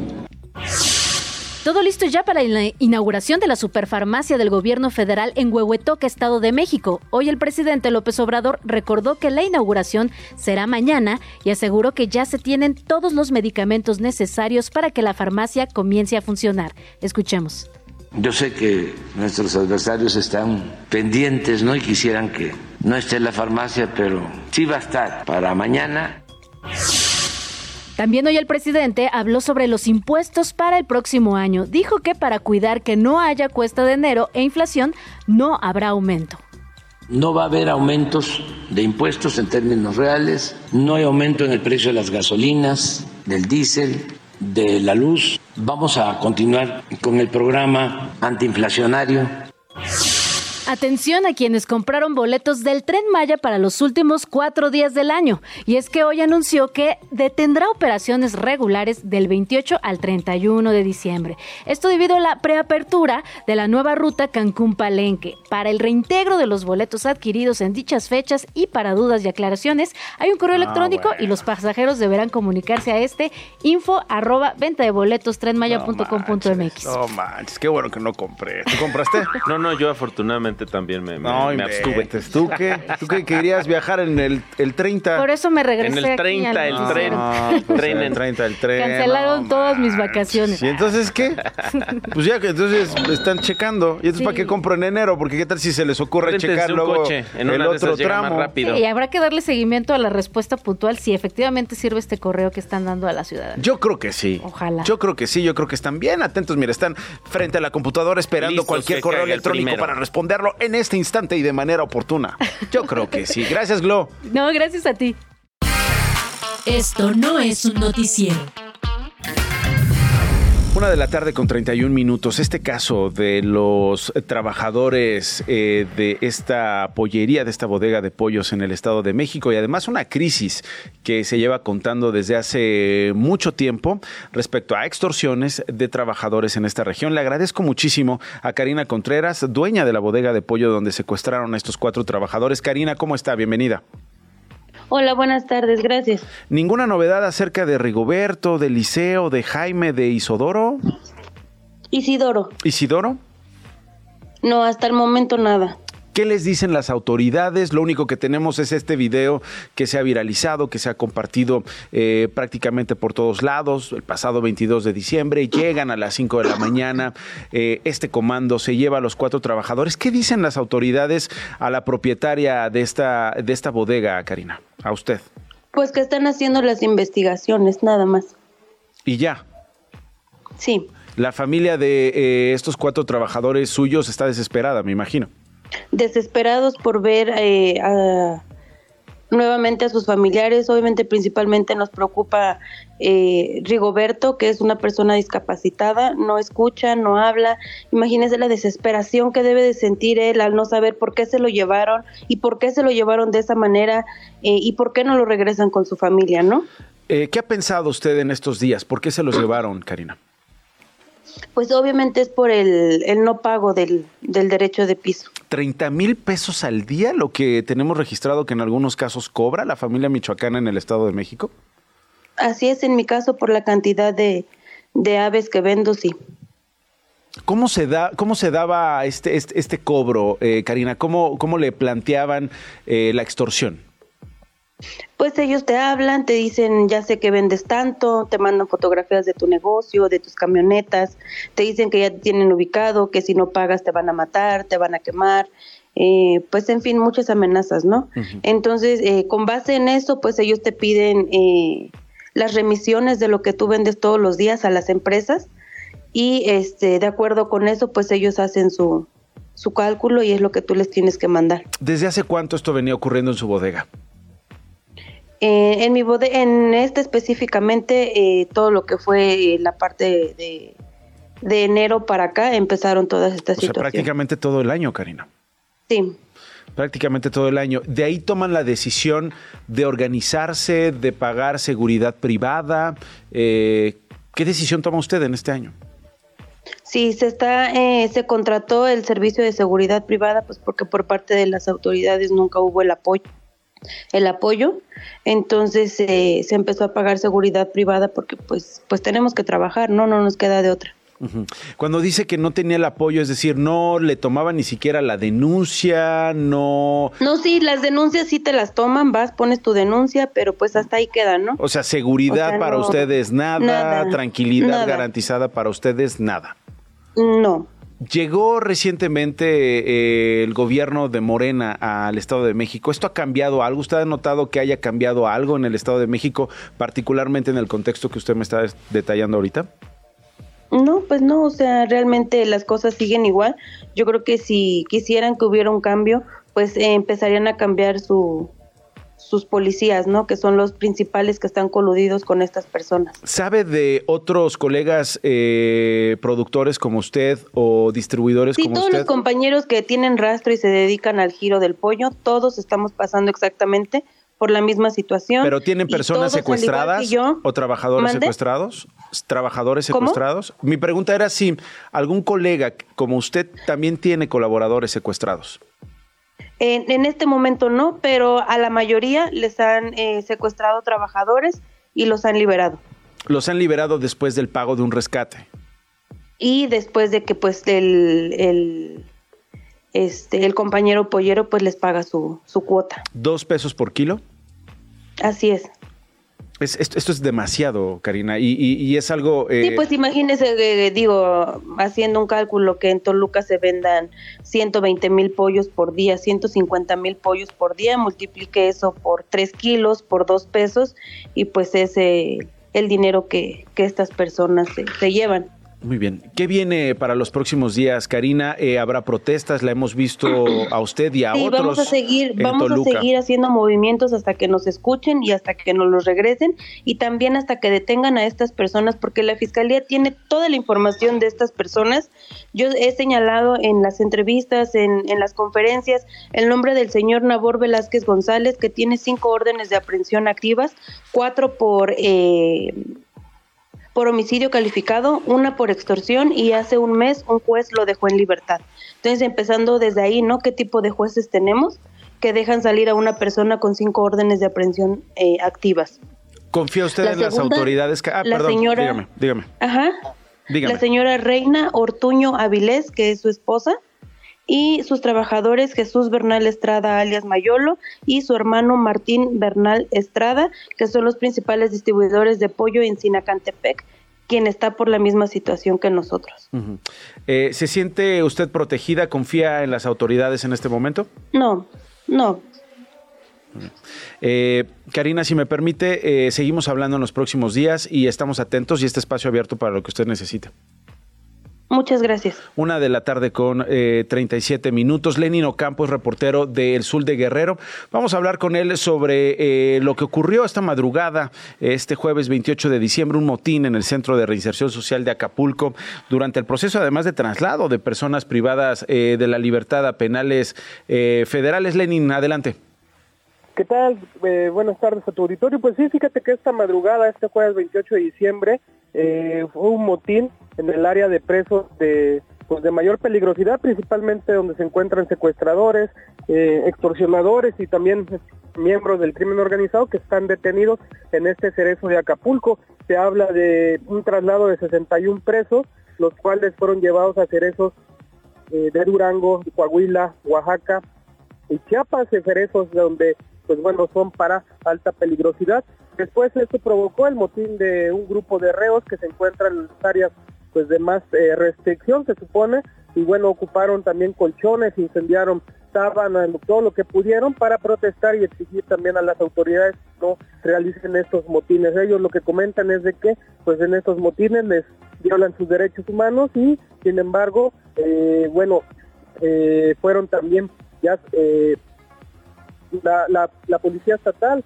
Todo listo ya para la inauguración de la superfarmacia del gobierno federal en Huehuetoca, Estado de México. Hoy el presidente López Obrador recordó que la inauguración será mañana y aseguró que ya se tienen todos los medicamentos necesarios para que la farmacia comience a funcionar. Escuchemos. Yo sé que nuestros adversarios están pendientes, ¿no? Y quisieran que no esté en la farmacia, pero sí va a estar para mañana. También hoy el presidente habló sobre los impuestos para el próximo año. Dijo que para cuidar que no haya cuesta de enero e inflación, no habrá aumento. No va a haber aumentos de impuestos en términos reales, no hay aumento en el precio de las gasolinas, del diésel, de la luz. Vamos a continuar con el programa antiinflacionario. Atención a quienes compraron boletos del tren Maya para los últimos cuatro días del año. Y es que hoy anunció que detendrá operaciones regulares del 28 al 31 de diciembre. Esto debido a la preapertura de la nueva ruta Cancún-Palenque. Para el reintegro de los boletos adquiridos en dichas fechas y para dudas y aclaraciones, hay un correo electrónico y los pasajeros deberán comunicarse a este info arroba venta de boletos trenmaya.com.mx. No manches, qué bueno que no compré. ¿Tú compraste? No, no, yo afortunadamente también me, me- No, me abstuve. ¿Tú qué? ¿Tú qué querías viajar en el, el 30? Por eso me regresé. En el aquí 30, al- el No, tren. pues, Tren el en- 30, el tren. Cancelaron no todas mis vacaciones. ¿Y entonces qué? Pues ya que entonces están checando. ¿Y entonces Sí. para qué compro en enero? Porque qué tal si se les ocurre Réntense checar un luego coche, en el otro tramo? rápido. Sí, y habrá que darle seguimiento a la respuesta puntual si efectivamente sirve este correo que están dando a la ciudadanía. Yo creo que sí. Ojalá. Yo creo que sí, yo creo que están bien atentos. Mira, están frente a la computadora esperando Listos, cualquier correo el electrónico primero. para responderlo en este instante y de manera oportuna. Yo creo que sí. Gracias, Glo. No, gracias a ti. Esto no es un noticiero. Una de la tarde con 31 minutos. Este caso de los trabajadores eh, de esta pollería, de esta bodega de pollos en el Estado de México y además una crisis que se lleva contando desde hace mucho tiempo respecto a extorsiones de trabajadores en esta región. Le agradezco muchísimo a Karina Contreras, dueña de la bodega de pollo donde secuestraron a estos cuatro trabajadores. Karina, ¿cómo está? Bienvenida. Hola, buenas tardes, gracias. ¿Ninguna novedad acerca de Rigoberto, de Liceo, de Jaime, de Isodoro? Isidoro, ¿Isidoro? no, hasta el momento nada. ¿Qué les dicen las autoridades? Lo único que tenemos es este video que se ha viralizado, que se ha compartido eh, prácticamente por todos lados. El pasado 22 de diciembre llegan a las 5 de la mañana. eh, este comando se lleva a los cuatro trabajadores. ¿Qué dicen las autoridades a la propietaria de esta, de esta bodega, Karina? A usted. Pues que están haciendo las investigaciones, nada más. Y ya. Sí, La familia de eh, estos cuatro trabajadores suyos está desesperada, me imagino. Desesperados por ver eh, nuevamente a sus familiares. Obviamente, principalmente nos preocupa eh, Rigoberto, que es una persona discapacitada, no escucha, no habla. Imagínese la desesperación que debe de sentir él al no saber por qué se lo llevaron y por qué se lo llevaron de esa manera eh, y por qué no lo regresan con su familia, ¿no? Eh, ¿Qué ha pensado usted en estos días? ¿Por qué se los llevaron, Karina? Pues obviamente es por el, el no pago del, del derecho de piso. 30 mil pesos al día, lo que tenemos registrado que en algunos casos cobra la familia michoacana en el Estado de México. Así es en mi caso por la cantidad de, de aves que vendo, sí. ¿Cómo se, da, cómo se daba este, este, este cobro, eh, Karina? ¿Cómo, ¿Cómo le planteaban eh, la extorsión? Pues ellos te hablan, te dicen, ya sé que vendes tanto, te mandan fotografías de tu negocio, de tus camionetas, te dicen que ya te tienen ubicado, que si no pagas te van a matar, te van a quemar, eh, pues en fin, muchas amenazas, ¿no? Entonces, eh, con base en eso, pues ellos te piden eh, las remisiones de lo que tú vendes todos los días a las empresas y este, de acuerdo con eso, pues ellos hacen su, su cálculo y es lo que tú les tienes que mandar. ¿Desde hace cuánto esto venía ocurriendo en su bodega? Eh, en mi bodega, en este específicamente, eh, todo lo que fue eh, la parte de, de, enero para acá, empezaron todas estas o sea, situaciones. prácticamente todo el año, Karina. Sí. Prácticamente todo el año. De ahí toman la decisión de organizarse, de pagar seguridad privada. ¿Qué decisión toma usted en este año? Sí, se está, eh, se contrató el servicio de seguridad privada, pues porque por parte de las autoridades nunca hubo el apoyo el apoyo, entonces eh, se empezó a pagar seguridad privada porque pues, pues tenemos que trabajar, no, no nos queda de otra. Cuando dice que no tenía el apoyo, es decir, no le tomaba ni siquiera la denuncia, no... No, sí, las denuncias sí te las toman, vas, pones tu denuncia, pero pues hasta ahí queda, ¿no? O sea, seguridad O sea, para no, ustedes nada, nada, tranquilidad nada. garantizada para ustedes nada. No. Llegó recientemente eh, el gobierno de Morena al Estado de México. ¿Esto ha cambiado algo? ¿Usted ha notado que haya cambiado algo en el Estado de México, particularmente en el contexto que usted me está detallando ahorita? No, pues no, o sea, realmente las cosas siguen igual. Yo creo que si quisieran que hubiera un cambio, pues eh, empezarían a cambiar su, sus policías, ¿no? Que son los principales que están coludidos con estas personas. ¿Sabe de otros colegas eh, productores como usted o distribuidores Sí, como todos usted? los compañeros que tienen rastro y se dedican al giro del pollo, todos estamos pasando exactamente por la misma situación. ¿Pero tienen personas todos, secuestradas yo, o trabajadores ¿Mande? secuestrados? ¿Trabajadores ¿Cómo? secuestrados? Mi pregunta era si algún colega como usted también tiene colaboradores secuestrados. En, en este momento no, pero a la mayoría les han eh, secuestrado trabajadores y los han liberado. Los han liberado después del pago de un rescate. Y después de que pues el, el, este, el compañero pollero pues les paga su, su cuota. ¿Dos pesos por kilo? Así es. Es- esto, esto es demasiado, Karina, y, es algo... eh, Sí, pues imagínese, eh, digo, haciendo un cálculo que en Toluca se vendan 120 mil pollos por día, 150 mil pollos por día, multiplique eso por 3 kilos, por 2 pesos, y pues es eh, el dinero que, que estas personas se, se llevan. Muy bien. ¿Qué viene para los próximos días, Karina? Eh, ¿Habrá protestas? La hemos visto a usted y a Sí, otros vamos a seguir, vamos a seguir haciendo movimientos hasta que nos escuchen y hasta que nos los regresen y también hasta que detengan a estas personas porque la fiscalía tiene toda la información de estas personas. Yo he señalado en las entrevistas, en, en las conferencias, el nombre del señor Nabor Velázquez González que tiene cinco órdenes de aprehensión activas, cuatro por eh, por homicidio calificado, una por extorsión y hace un mes un juez lo dejó en libertad. Entonces, empezando desde ahí, ¿no? ¿Qué tipo de jueces tenemos que dejan salir a una persona con cinco órdenes de aprehensión eh, activas? ¿Confía usted La en las autoridades? que- Ah, la perdón, señora- dígame, dígame. Ajá. Dígame. La señora Reina Ortuño Avilés, que es su esposa, y sus trabajadores Jesús Bernal Estrada alias Mayolo y su hermano Martín Bernal Estrada, que son los principales distribuidores de pollo en Sinacantepec, quien está por la misma situación que nosotros. Eh, ¿Se siente usted protegida? ¿Confía en las autoridades en este momento? No, no. Eh, Karina, si me permite, eh, seguimos hablando en los próximos días y estamos atentos y este espacio abierto para lo que usted necesite. Muchas gracias. Una de la tarde con eh, 37 minutos. Lenin Ocampo es reportero del Sur de Guerrero. Vamos a hablar con él sobre eh, lo que ocurrió esta madrugada, este jueves 28 de diciembre, un motín en el Centro de Reinserción Social de Acapulco durante el proceso, además de traslado de personas privadas eh, de la libertad a penales eh, federales. Lenin, adelante. ¿Qué tal? Eh, buenas tardes a tu auditorio. Pues sí, fíjate que esta madrugada, este jueves 28 de diciembre, eh, fue un motín en el área de presos de pues de mayor peligrosidad, principalmente donde se encuentran secuestradores, eh, extorsionadores y también miembros del crimen organizado que están detenidos en este cerezo de Acapulco. Se habla de un traslado de 61 presos, los cuales fueron llevados a cerezos eh, de Durango, Coahuila, Oaxaca y Chiapas, cerezos donde pues bueno son para alta peligrosidad. Después esto provocó el motín de un grupo de reos que se encuentran en las áreas pues de más eh, restricción se supone y bueno ocuparon también colchones incendiaron sábanas todo lo que pudieron para protestar y exigir también a las autoridades que no realicen estos motines ellos lo que comentan es de que pues en estos motines les violan sus derechos humanos y sin embargo eh, bueno eh, fueron también ya la, la, policía estatal,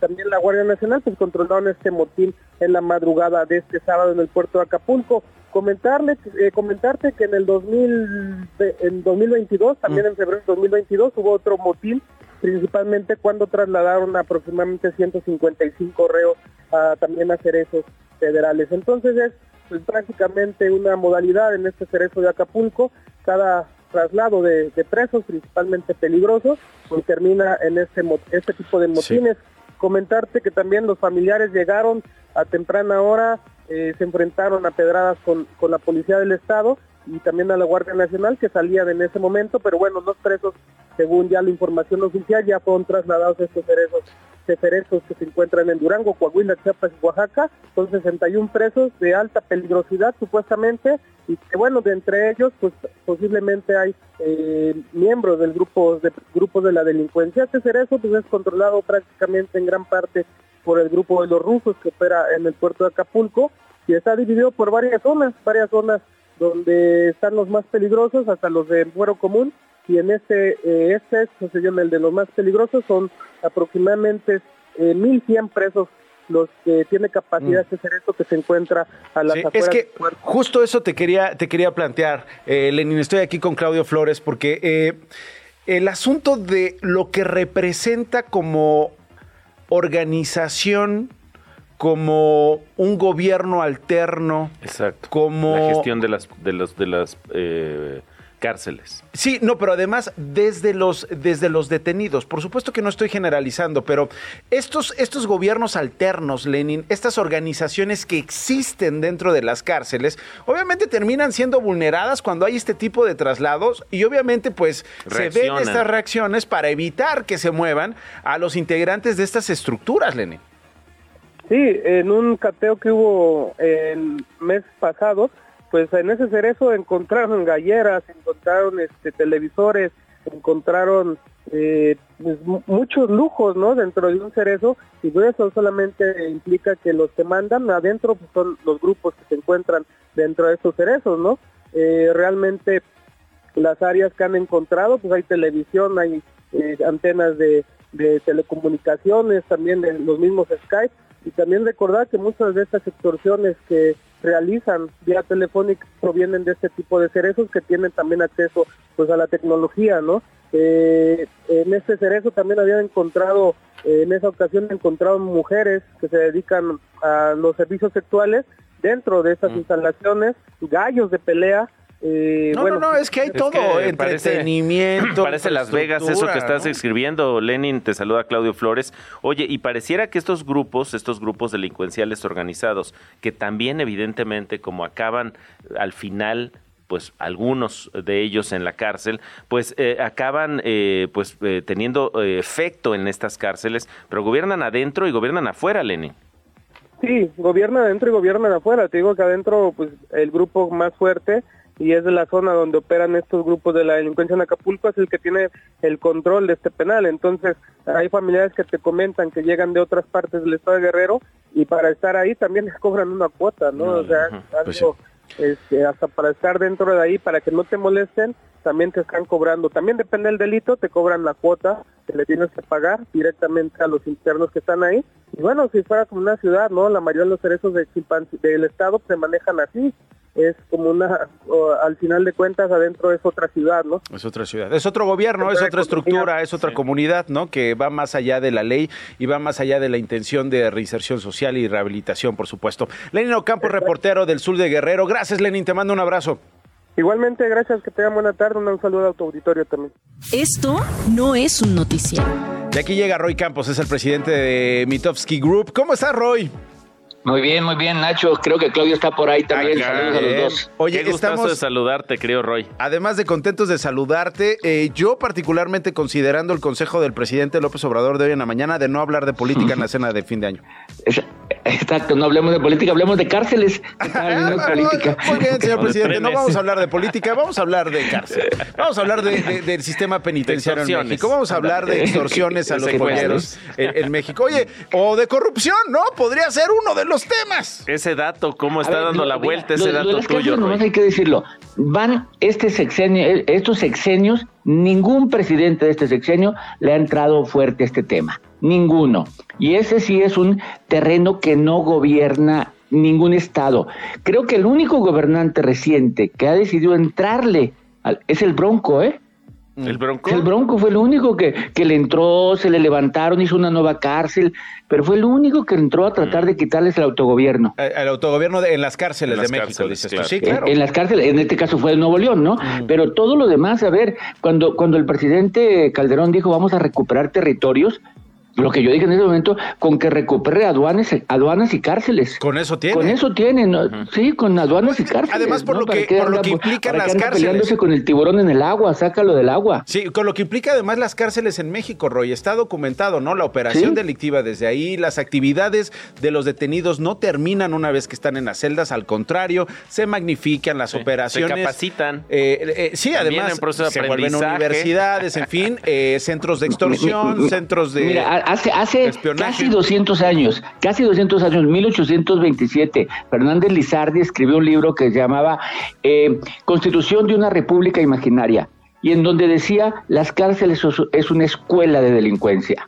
también la Guardia Nacional, pues controlaron este motín en la madrugada de este sábado en el puerto de Acapulco. Comentarle, eh, comentarte que en el 2000, en 2022, también en febrero de 2022, hubo otro motín, principalmente cuando trasladaron aproximadamente 155 reos a, también a cerezos federales. Entonces es pues, prácticamente una modalidad en este cerezo de Acapulco, cada traslado de, presos, principalmente peligrosos, pues termina en este, este tipo de motines. Comentarte que también los familiares llegaron a temprana hora eh, se enfrentaron a pedradas con, con la policía del estado y también a la Guardia Nacional que salían en ese momento, pero bueno, los presos, según ya la información oficial, ya fueron trasladados estos cerezos, que se encuentran en Durango, Coahuila, Chiapas y Oaxaca, son 61 presos de alta peligrosidad supuestamente y que bueno, de entre ellos pues posiblemente hay eh, miembros del grupo de grupos de la delincuencia. Este cerezo pues es controlado prácticamente en gran parte por el grupo de los rusos que opera en el puerto de Acapulco y está dividido por varias zonas, varias zonas donde están los más peligrosos hasta los de Fuero Común y en este, eh, este se llama el de los más peligrosos, son aproximadamente eh, 1.100 presos los que tiene capacidad de hacer esto que se encuentra a las sí, Es que justo eso te quería, te quería plantear, eh, Lenin, estoy aquí con Claudio Flores porque eh, el asunto de lo que representa como organización como un gobierno alterno. Exacto. Como la gestión de las de los de las eh, cárceles. Sí, no, pero además desde los, desde los detenidos. Por supuesto que no estoy generalizando, pero estos, estos gobiernos alternos, Lenin, estas organizaciones que existen dentro de las cárceles, obviamente terminan siendo vulneradas cuando hay este tipo de traslados y obviamente pues se ven estas reacciones para evitar que se muevan a los integrantes de estas estructuras, Lenin. Sí, en un cateo que hubo el mes pasado, pues en ese cerezo encontraron galleras, encontraron este televisores, encontraron eh, pues, muchos lujos, ¿no? Dentro de un cerezo y eso solamente implica que los que mandan adentro pues, son los grupos que se encuentran dentro de esos cerezos, ¿no? Eh, realmente las áreas que han encontrado, pues hay televisión, hay eh, antenas de, de telecomunicaciones, también de los mismos Skype y también recordar que muchas de estas extorsiones que realizan vía telefónica provienen de este tipo de cerezos que tienen también acceso pues a la tecnología, ¿no? Eh, en este cerezo también habían encontrado, eh, en esa ocasión encontrado mujeres que se dedican a los servicios sexuales dentro de estas mm. instalaciones, gallos de pelea, eh, no, no, no, es que hay todo, entretenimiento. Parece, Las Vegas eso que estás escribiendo, Lenin, te saluda Claudio Flores. Oye, y pareciera que estos grupos, estos grupos delincuenciales organizados, que también evidentemente como acaban al final pues algunos de ellos en la cárcel, pues eh, acaban eh, pues teniendo efecto en estas cárceles, pero gobiernan adentro y gobiernan afuera, Lenin. Sí, gobierna adentro y gobiernan afuera. Te digo que adentro, pues el grupo más fuerte y es de la zona donde operan estos grupos de la delincuencia en Acapulco, es el que tiene el control de este penal. Entonces, hay familiares que te comentan que llegan de otras partes del estado de Guerrero y para estar ahí también les cobran una cuota, ¿no? o sea, pues este, hasta para estar dentro de ahí, para que no te molesten, también te están cobrando. También depende del delito, te cobran la cuota que le tienes que pagar directamente a los internos que están ahí. Y bueno, si fuera como una ciudad, ¿no? La mayoría de los cerezos de del Estado se manejan así es como una, al final de cuentas, adentro es otra ciudad, ¿no? Es otra ciudad, es otro gobierno, es otra estructura, es otra comunidad, ¿no? Que va más allá de la ley y va más allá de la intención de reinserción social y rehabilitación, por supuesto. Lenin Ocampo, reportero del sur de Guerrero. Gracias, Lenin, te mando un abrazo. Igualmente, gracias, que tengan buena tarde, un saludo a tu auditorio también. Esto no es un noticiero. Y aquí llega Roy Campos, es el presidente de Mitofsky Group. ¿Cómo está Roy? Muy bien, muy bien, Nacho. Creo que Claudio está por ahí también. Acá, Saludos a los dos. Oye, Qué estamos- de saludarte, querido Roy. Además de contentos de saludarte, eh, yo particularmente considerando el consejo del presidente López Obrador de hoy en la mañana de no hablar de política en la cena de fin de año. Es- Exacto, no hablemos de política, hablemos de cárceles. Ah, no es política. Muy bien, señor presidente, no vamos a hablar de política, vamos a hablar de cárcel. Vamos a hablar de- de- del sistema penitenciario en. México, vamos a hablar de extorsiones a los polleros en, en México. Oye, o de corrupción, ¿no? Podría ser uno de los temas. Ese dato, ¿cómo está ver, dando lo- la mira, vuelta lo- ese lo de dato las tuyo, nomás hay que decirlo. Van este sexenio, eh, estos sexenios, ningún presidente de este sexenio le ha entrado fuerte a este tema. Ninguno. Y ese sí es un terreno que no gobierna ningún estado. Creo que el único gobernante reciente que ha decidido entrarle al- es el Bronco, ¿eh? ¿El Bronco? El Bronco fue el único que, que le entró, se le levantaron, hizo una nueva cárcel, pero fue el único que entró a Mm. tratar de quitarles el autogobierno. Eh, El autogobierno de- en las cárceles En las de México, cárceles, dices tú. claro. Sí, claro. En las cárceles, en este caso fue de Nuevo León, ¿no? Mm. Pero todo lo demás, a ver, cuando, cuando el presidente Calderón dijo vamos a recuperar territorios, lo que yo dije en ese momento, con que recupere aduanas, aduanas y cárceles. Con eso tiene. Con eso tienen, ¿no? sí, con aduanas y cárceles. Además, por ¿no? lo ¿Para que- por lo anda- que implican para las cárceles? peleándose con el tiburón en el agua, sácalo del agua. Sí, con lo que implica además las cárceles en México, Roy, está documentado, ¿no? La operación Sí. delictiva desde ahí, las actividades de los detenidos no terminan una vez que están en las celdas, al contrario, se magnifican las Sí, operaciones. se capacitan. Eh, eh, sí, También además en proceso de se vuelven universidades, en fin, eh, centros de extorsión, centros de Mira, hace, hace espionaje. casi 200 años, casi 200 años, 1827, Fernández Lizardi escribió un libro que se llamaba eh, Constitución de una República Imaginaria, y en donde decía las cárceles es- una escuela de delincuencia.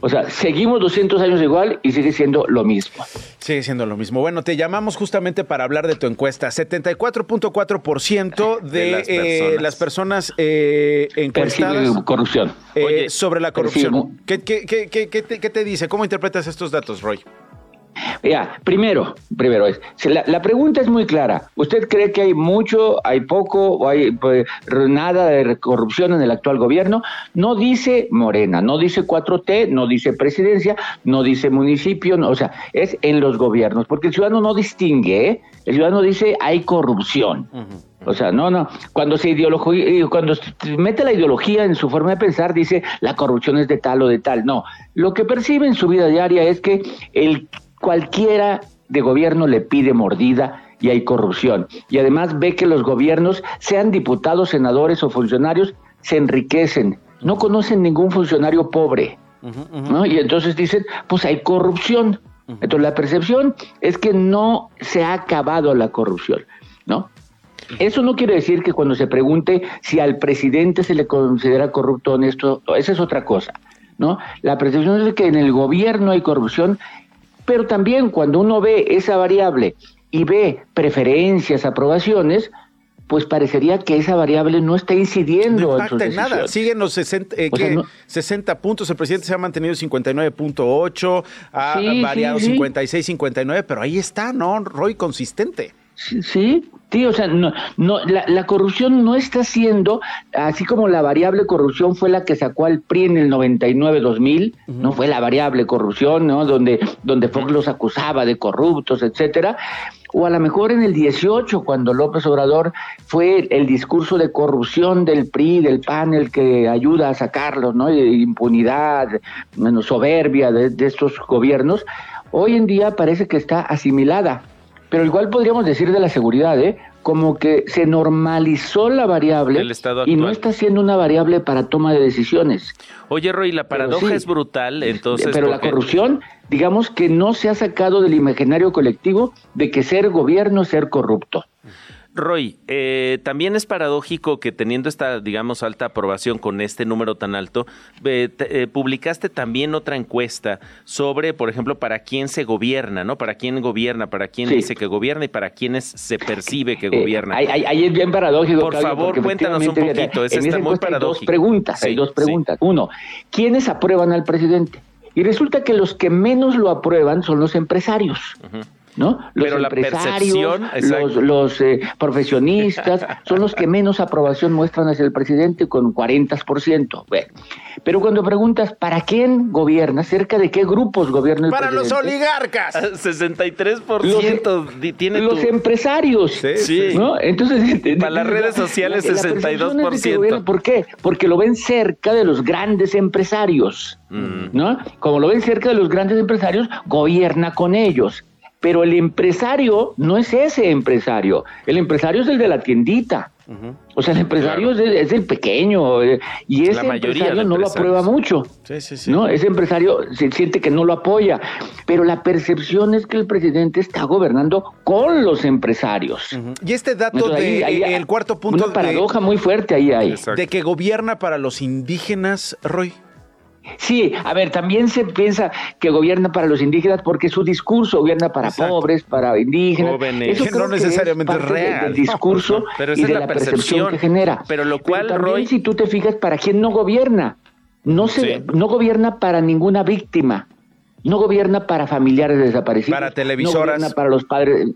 O sea, seguimos 200 años igual y sigue siendo lo mismo. Sigue siendo lo mismo. Bueno, te llamamos justamente para hablar de tu encuesta. 74.4% de, De las eh, personas. las personas eh, encuestadas corrupción. eh, Oye, sobre la corrupción. ¿Qué, qué, qué, qué- qué te, qué te dice? ¿Cómo interpretas estos datos, Roy? Ya, primero, primero la, la pregunta es muy clara. ¿Usted cree que hay mucho, hay poco o hay pues, nada de corrupción en el actual gobierno? No dice Morena, no dice 4T, no dice presidencia, no dice municipio, no, o sea, es en los gobiernos, porque el ciudadano no distingue, ¿eh? el ciudadano dice hay corrupción. O sea, no, no. Cuando se ideologi- cuando se mete la ideología en su forma de pensar, dice la corrupción es de tal o de tal. No. Lo que percibe en su vida diaria es que el cualquiera de gobierno le pide mordida y hay corrupción. Y además ve que los gobiernos, sean diputados, senadores o funcionarios, se enriquecen. No conocen ningún funcionario pobre. ¿no? Y entonces dicen, pues hay corrupción. Entonces la percepción es que no se ha acabado la corrupción, ¿no? Eso no quiere decir que cuando se pregunte si al presidente se le considera corrupto o honesto, esa es otra cosa, ¿no? La percepción es que en el gobierno hay corrupción, pero también cuando uno ve esa variable y ve preferencias, aprobaciones, pues parecería que esa variable no está incidiendo No impacta en nada. Siguen los 60, eh, 60 puntos. El presidente se ha mantenido 59.8, ha Sí, sí, variado sí. 56, 59, pero ahí está, ¿no? Roy, consistente. Sí, sí, sí, o sea, no, no, la, la corrupción no está siendo, así como la variable corrupción fue la que sacó al PRI en el 99-2000, no fue la variable corrupción, ¿no? Donde, donde Fox los acusaba de corruptos, etcétera, o a lo mejor en el 18, cuando López Obrador fue el discurso de corrupción del PRI, del PAN, el que ayuda a sacarlos, ¿no? De impunidad, bueno, soberbia de, de estos gobiernos, hoy en día parece que está asimilada. Pero igual podríamos decir de la seguridad, ¿eh? Como que se normalizó la variable El estado y no está siendo una variable para toma de decisiones. Oye, Roy, la paradoja sí. es brutal, entonces... Pero la corrupción, digamos que no se ha sacado del imaginario colectivo de que ser gobierno es ser corrupto. Roy, eh, también es paradójico que teniendo esta, digamos, alta aprobación con este número tan alto, eh, te- eh, publicaste también otra encuesta sobre, por ejemplo, para quién se gobierna, ¿no? Para quién gobierna, para quién Sí. dice que gobierna y para quiénes se percibe que Eh, gobierna. ahí, es bien paradójico. Por Claudio, favor, cuéntanos un poquito, en está esa muy encuesta hay dos paradójico. preguntas, hay dos sí. preguntas. Uno, ¿quiénes aprueban al presidente? Y resulta que los que menos lo aprueban son los empresarios. ¿No? Los Pero la empresarios, percepción, exacto. los, los eh, profesionistas son los que menos aprobación muestran hacia el presidente con 40%. Bueno, pero cuando preguntas para quién gobierna, cerca de qué grupos gobierna el Para los presidente, oligarcas. 63% di- tiene los tu- empresarios, sí. ¿no? Entonces, Para las redes sociales, la- la percepción es de que 62%. gobierna, ¿Por qué? Porque lo ven cerca de los grandes empresarios, Mm. ¿no? Como lo ven cerca de los grandes empresarios, gobierna con ellos. Pero el empresario no es ese empresario. El empresario es el de la tiendita. O sea, el empresario es, el, es el pequeño eh, y ese empresario no lo aprueba mucho. Sí, sí, sí. ¿no? Ese empresario se siente que no lo apoya, pero la percepción es que el presidente está gobernando con los empresarios. Y este dato Entonces, de ahí- el cuarto punto Una paradoja muy fuerte ahí hay. de que gobierna para los indígenas, Roy. Sí, a ver, también se piensa que gobierna para los indígenas porque su discurso gobierna para Exacto. pobres, para indígenas. Jóvenes. Eso no necesariamente es es real. del discurso Pero esa y es de la la, percepción. percepción. que genera. Pero lo cual, también, Roy- si tú te fijas, ¿para quién no gobierna? No, se, Sí. no gobierna para ninguna víctima. No gobierna para familiares desaparecidos. Para televisoras. No gobierna para los padres.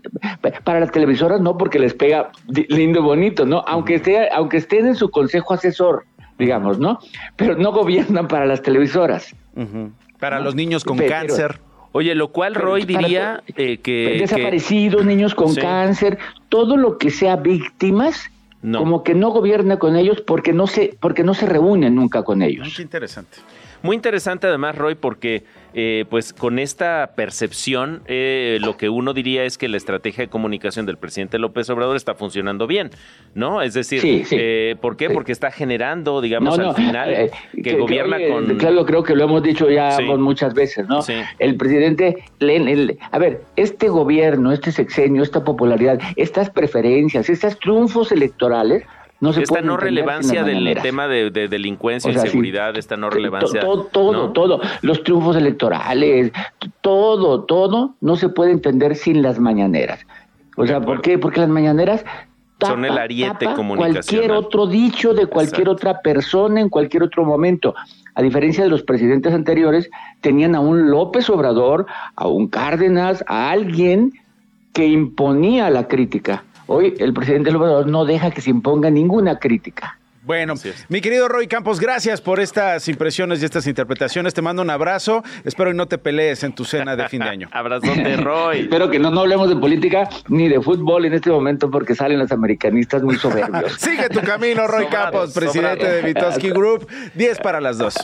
Para las televisoras no, porque les pega lindo y bonito, ¿no? Aunque, esté, aunque estén en su consejo asesor, digamos, ¿no? Pero no gobiernan para las televisoras. Para los niños con Pero- cáncer. Oye, lo cual Pero Roy para- diría eh, que, que- desaparecidos, niños con Sí. cáncer, todo lo que sea víctimas, No. como que no gobierna con ellos porque no se, porque no se reúnen nunca con ellos. Qué interesante. Muy interesante además, Roy, porque eh, pues con esta percepción eh, lo que uno diría es que la estrategia de comunicación del presidente López Obrador está funcionando bien, ¿no? Es decir, Sí, sí. eh, ¿por qué? Sí. Porque está generando, digamos, al final eh, que, gobierna con... Claro, creo que lo hemos dicho ya muchas veces, ¿no? Sí. El presidente, le- a ver, este gobierno, este sexenio, esta popularidad, estas preferencias, estos triunfos electorales, no se esta no relevancia del tema de, de delincuencia, O sea, sí. inseguridad, esta no relevancia. to- todo, ¿no? todo, los triunfos electorales, todo, todo no se puede entender sin las mañaneras. O sea. ¿por qué? Porque las mañaneras Son el ariete tapa. Cualquier otro dicho de cualquier Exacto. otra persona en cualquier otro momento. A diferencia de los presidentes anteriores, tenían a un López Obrador, a un Cárdenas, a alguien que imponía la crítica. Hoy el presidente López Obrador no deja que se imponga ninguna crítica. Bueno, mi querido Roy Campos, gracias por estas impresiones y estas interpretaciones. Te mando un abrazo. Espero y no te pelees en tu cena de fin de año. Abrazote, Roy. Espero que no, no hablemos de política ni de fútbol en este momento porque salen los americanistas muy soberbios. Sigue tu camino, Roy Campos, presidente de Vitoski Group. 10 para las 2.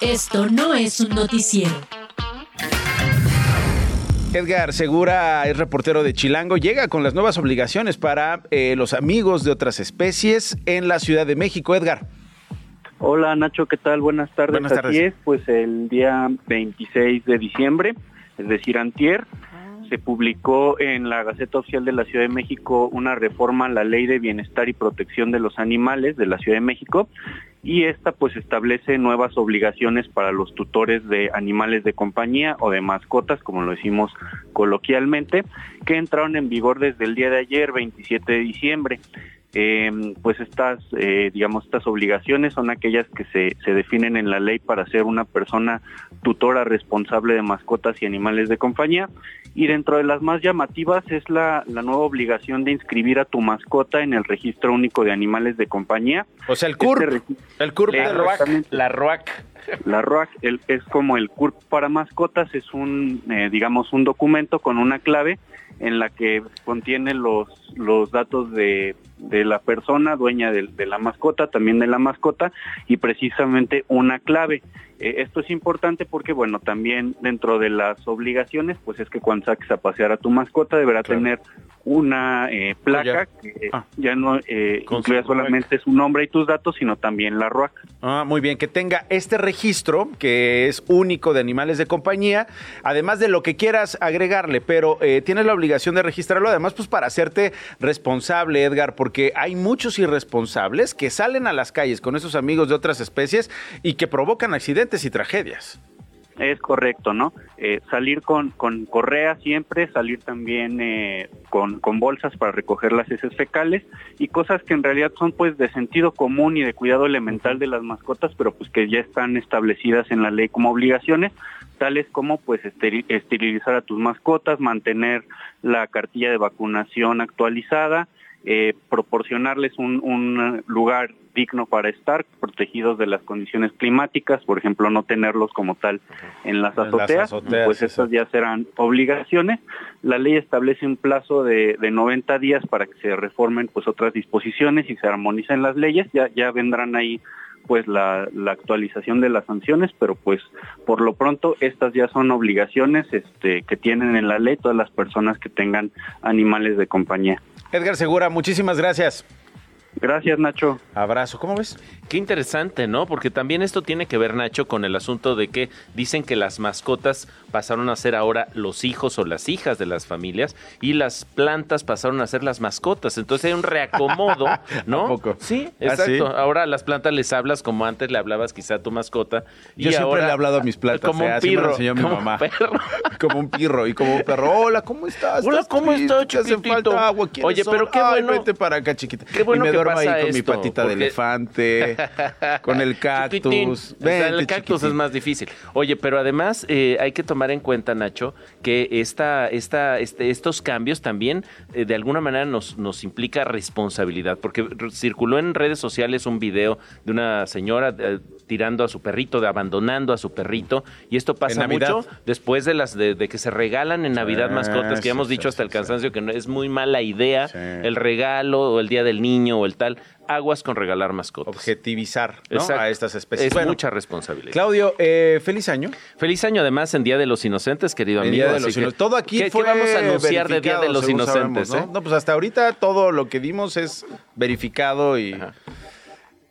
Esto no es un noticiero. Edgar Segura es reportero de Chilango. Llega con las nuevas obligaciones para eh, los amigos de otras especies en la Ciudad de México. Edgar. Hola Nacho, ¿qué tal? Buenas tardes. Buenas tardes. Así es, pues el día 26 de diciembre, es decir, antier, se publicó en la Gaceta Oficial de la Ciudad de México una reforma a la Ley de Bienestar y Protección de los Animales de la Ciudad de México y esta pues establece nuevas obligaciones para los tutores de animales de compañía o de mascotas, como lo decimos coloquialmente, que entraron en vigor desde el día de ayer, 27 de diciembre. Eh, pues estas, eh, digamos, estas obligaciones son aquellas que se, se definen en la ley para ser una persona tutora responsable de mascotas y animales de compañía. Y dentro de las más llamativas es la, la nueva obligación de inscribir a tu mascota en el registro único de animales de compañía. O sea, el CURP. Este el CURP de ROAC. La ROAC. La ROAC el- es como el CURP para mascotas, es un, eh, digamos, un documento con una clave en la que contiene los, los datos de, de la persona dueña del- de, la mascota, también de la mascota, y precisamente una clave. Eh, esto es importante porque, bueno, también dentro de las obligaciones, pues es que cuando saques a pasear a tu mascota deberá Claro. tener una eh, placa que Ah. ya no eh, incluya solamente su nombre y tus datos, sino también la ROAC. Ah, muy bien, que tenga este registro que es único de animales de compañía, además de lo que quieras agregarle, pero eh, tienes la obligación de registrarlo, además pues para hacerte responsable, Edgar, porque hay muchos irresponsables que salen a las calles con esos amigos de otras especies y que provocan accidentes y tragedias. Es correcto, ¿no? Eh, salir con, con correa siempre, salir también eh, con, con bolsas para recoger las heces fecales y cosas que en realidad son pues de sentido común y de cuidado elemental de las mascotas, pero pues que ya están establecidas en la ley como obligaciones, tales como pues esteri- esterilizar a tus mascotas, mantener la cartilla de vacunación actualizada, eh, proporcionarles un, un lugar digno para estar, protegidos de las condiciones climáticas, por ejemplo, no tenerlos como tal en las En las azoteas, pues eso. estas ya serán obligaciones. La ley establece un plazo de, de 90 días para que se reformen pues otras disposiciones y se armonicen las leyes, ya, ya vendrán ahí pues la, la actualización de las sanciones, pero pues por lo pronto estas ya son obligaciones este, que tienen en la ley todas las personas que tengan animales de compañía. Edgar Segura, muchísimas gracias. Gracias, Nacho. Abrazo, ¿cómo ves? Qué interesante, ¿no? Porque también esto tiene que ver, Nacho, con el asunto de que dicen que las mascotas pasaron a ser ahora los hijos o las hijas de las familias y las plantas pasaron a ser las mascotas. Entonces hay un reacomodo, ¿no? ¿A poco? Sí, ¿Ah, exacto. sí? Ahora a las plantas les hablas como antes le hablabas quizá a tu mascota. y Yo siempre ahora- le he hablado a mis plantas, Como eh, un así me lo pirro. enseñó mi como mamá. un perro. Como un pirro y como un perro. Hola, ¿cómo estás? Hola, ¿Estás ¿cómo estás, ¿Te hace chiquitito? falta agua? ¿Quieres Oye, pero qué Ay, bueno. vete para acá, chiquita. Qué bueno y me que duermo pasa ahí con mi patita de elefante, con el cactus. O sea, el cactus es más difícil. Oye, pero además eh, hay que tomar en cuenta, Nacho, que esta, esta, este, estos cambios también eh, de alguna manera nos, nos implica responsabilidad, porque circuló en redes sociales un video de una señora eh, tirando a su perrito, de abandonando a su perrito, y esto pasa mucho después de las de, de que se regalan en Navidad Sí, mascotas, que sí, hemos sí, dicho hasta el cansancio que no, es muy mala idea el regalo o el día del niño o el tal. Aguas con regalar mascotas. Objetivizar ¿no? A estas especies. Es Bueno, mucha responsabilidad. Claudio, eh, feliz año. Feliz año además en Día de los Inocentes, querido El amigo. Día de los Inocentes. Todo aquí ¿qué, fue qué vamos a anunciar de Día de los Inocentes? sabemos, ¿no? eh? No, pues hasta ahorita todo lo que dimos es verificado y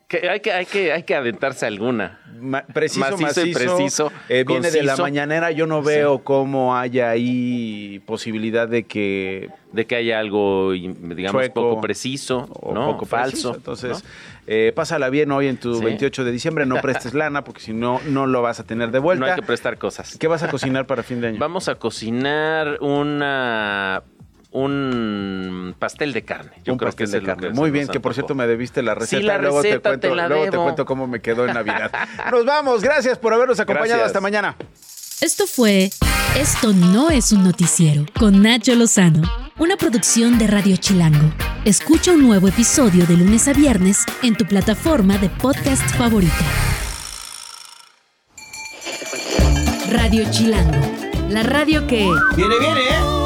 Que hay, que, hay, que, hay que aventarse alguna. ma- preciso, Macizo macizo, y preciso, Eh, viene de la mañanera. Yo no veo cómo haya ahí posibilidad de que De que haya algo, digamos, Chueco poco preciso, o ¿no? poco falso. preciso. Entonces, ¿no? eh, pásala bien hoy en tu Sí. 28 de diciembre. No prestes lana porque si no, no lo vas a tener de vuelta. No hay que prestar cosas. ¿Qué vas a cocinar para fin de año? Vamos a cocinar una un pastel de carne. Yo un creo pastel que de carne. que Muy bien, que por cierto me debiste la receta. Sí, la luego receta te cuento, te la luego te cuento cómo me quedó en Navidad. Nos vamos. Gracias por habernos acompañado. Gracias. Hasta mañana. Esto fue Esto no es un noticiero con Nacho Lozano, una producción de Radio Chilango. Escucha un nuevo episodio de lunes a viernes en tu plataforma de podcast favorita. Radio Chilango, la radio que... Viene, viene, ¿eh?